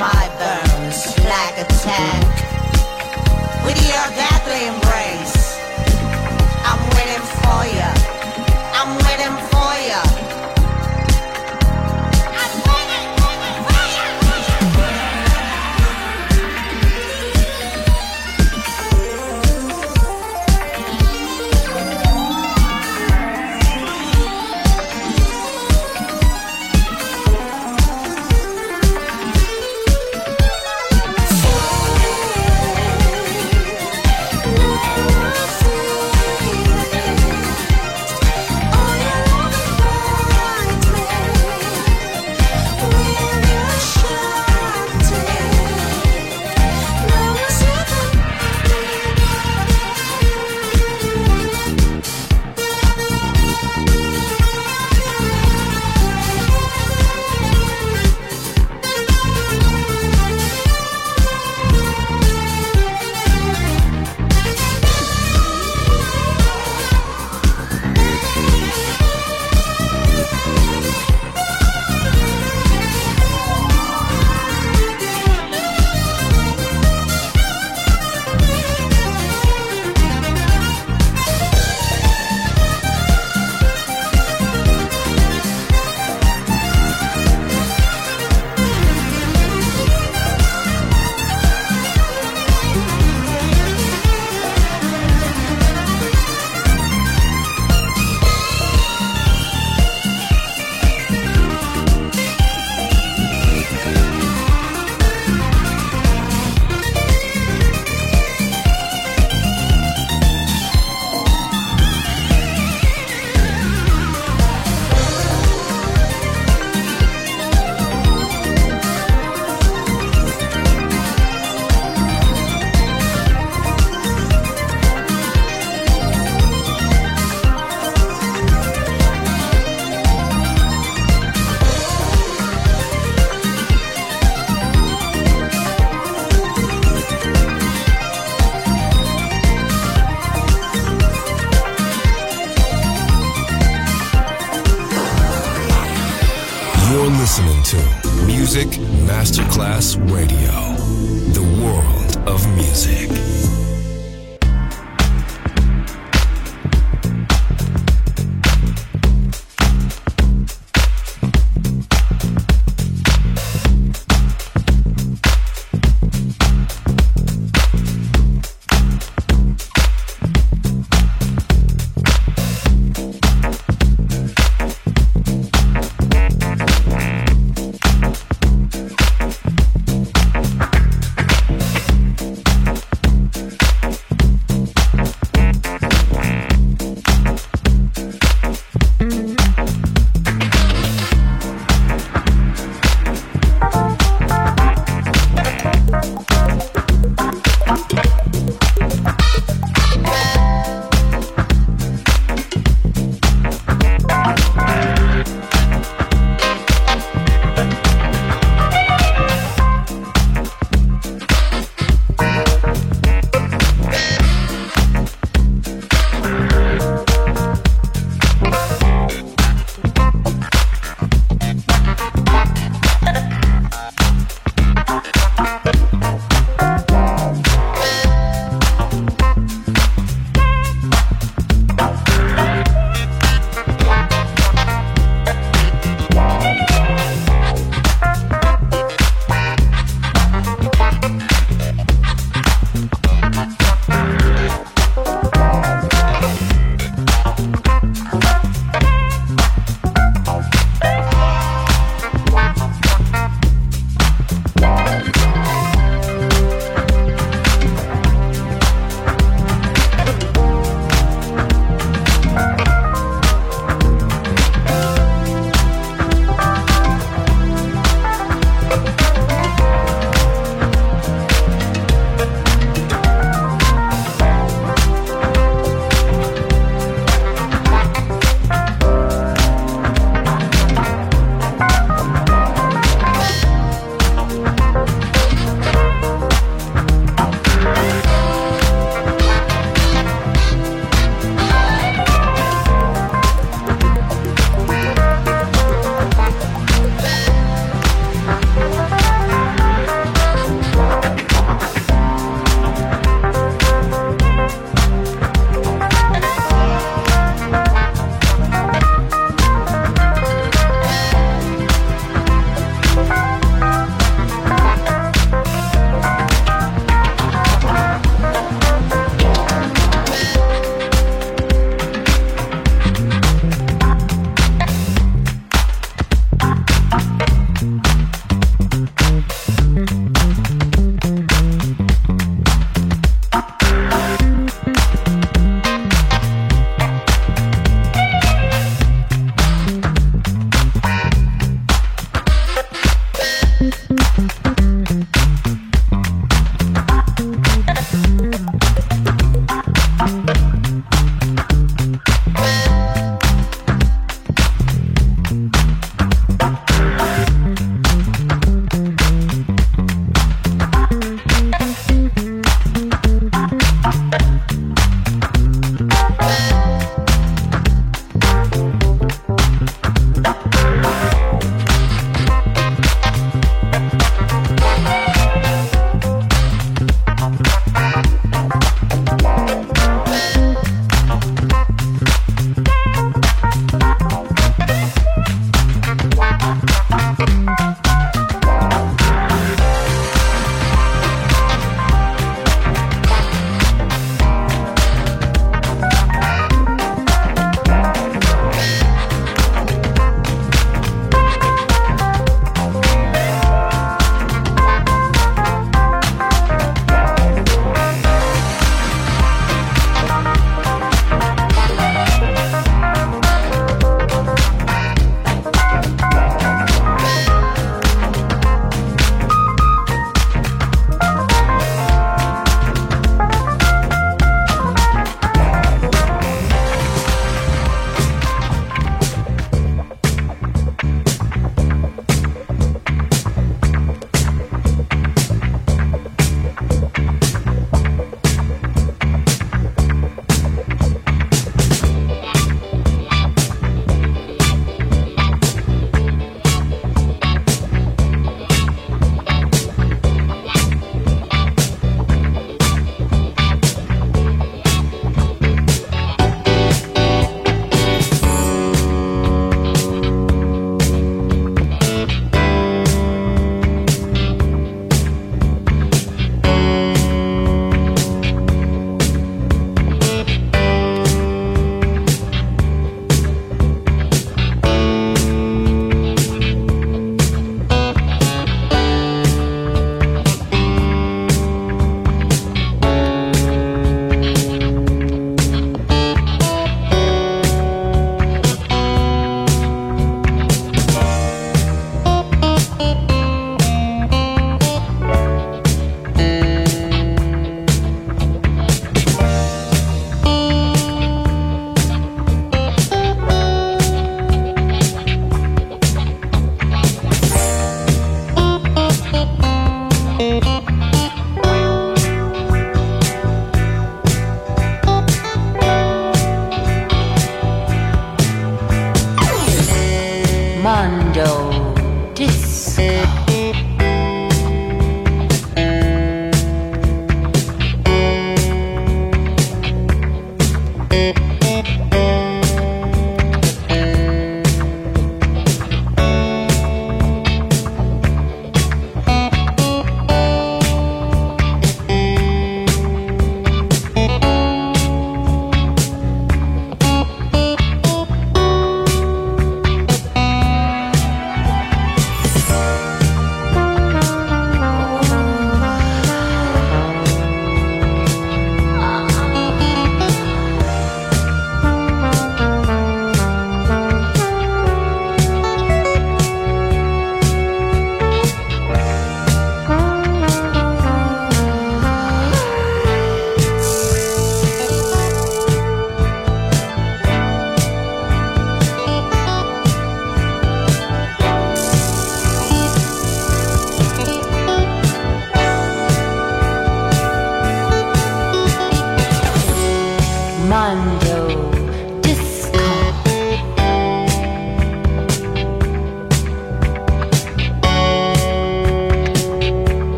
My bones like a tank. With your deadly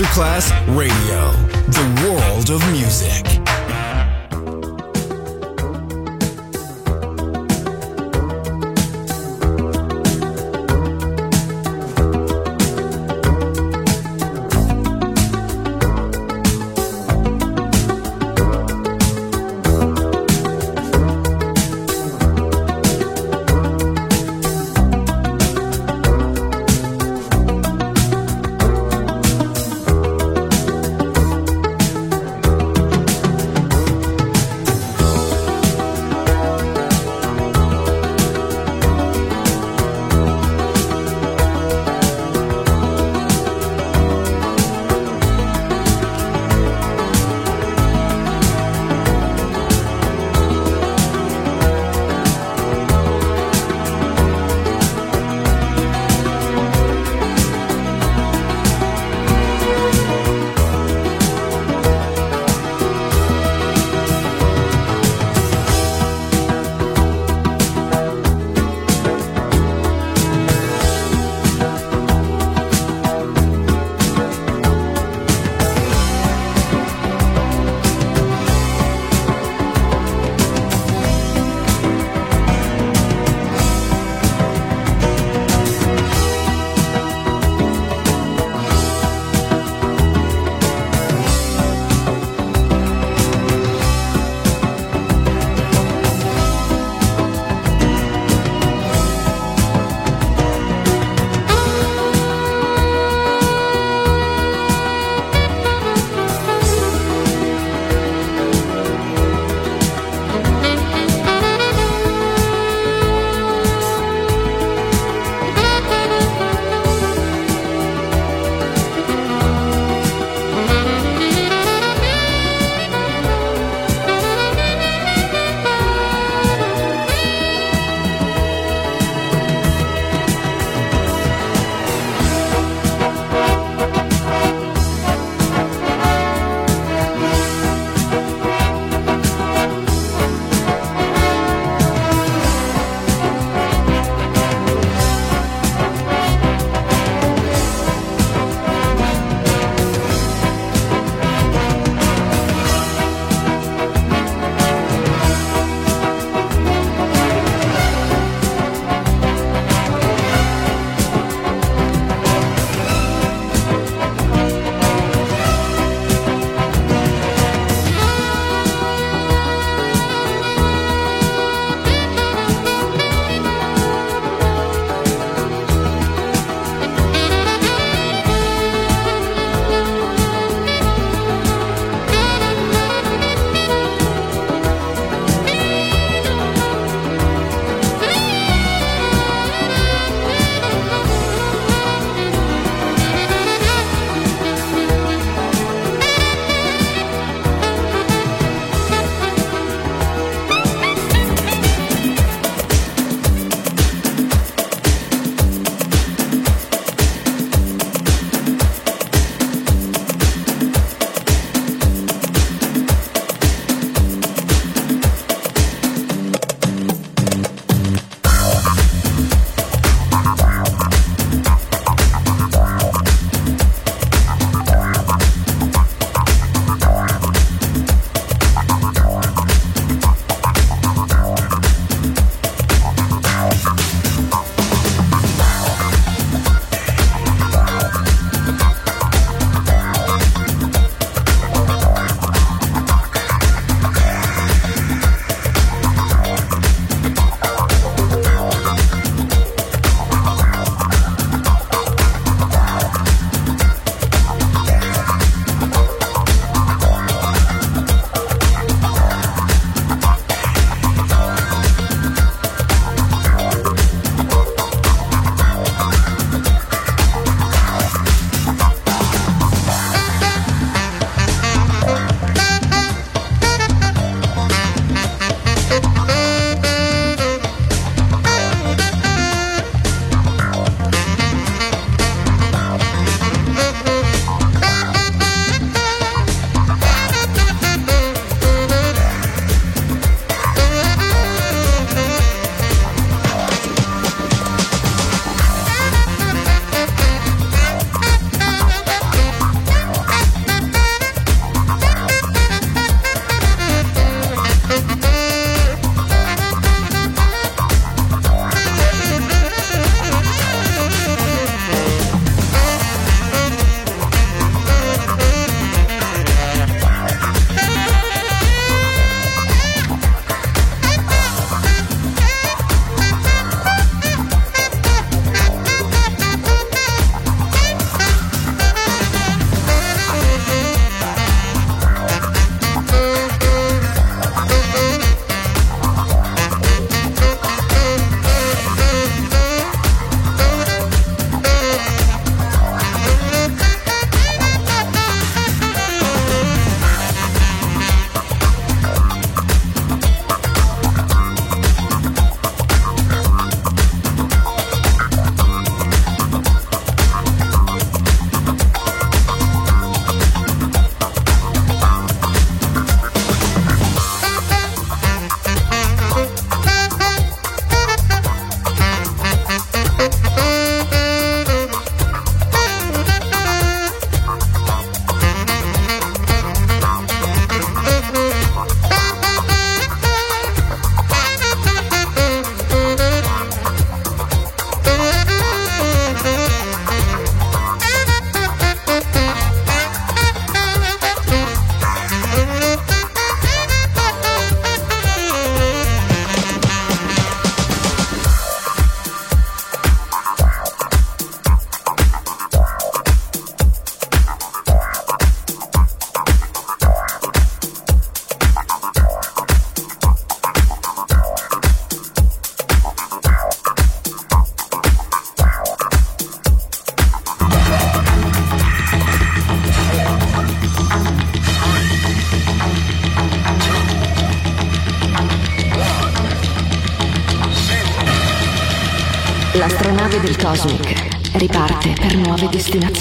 Masterclass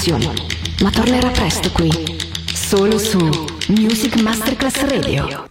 destinazioni, ma tornerà presto qui, solo su Music Masterclass Radio.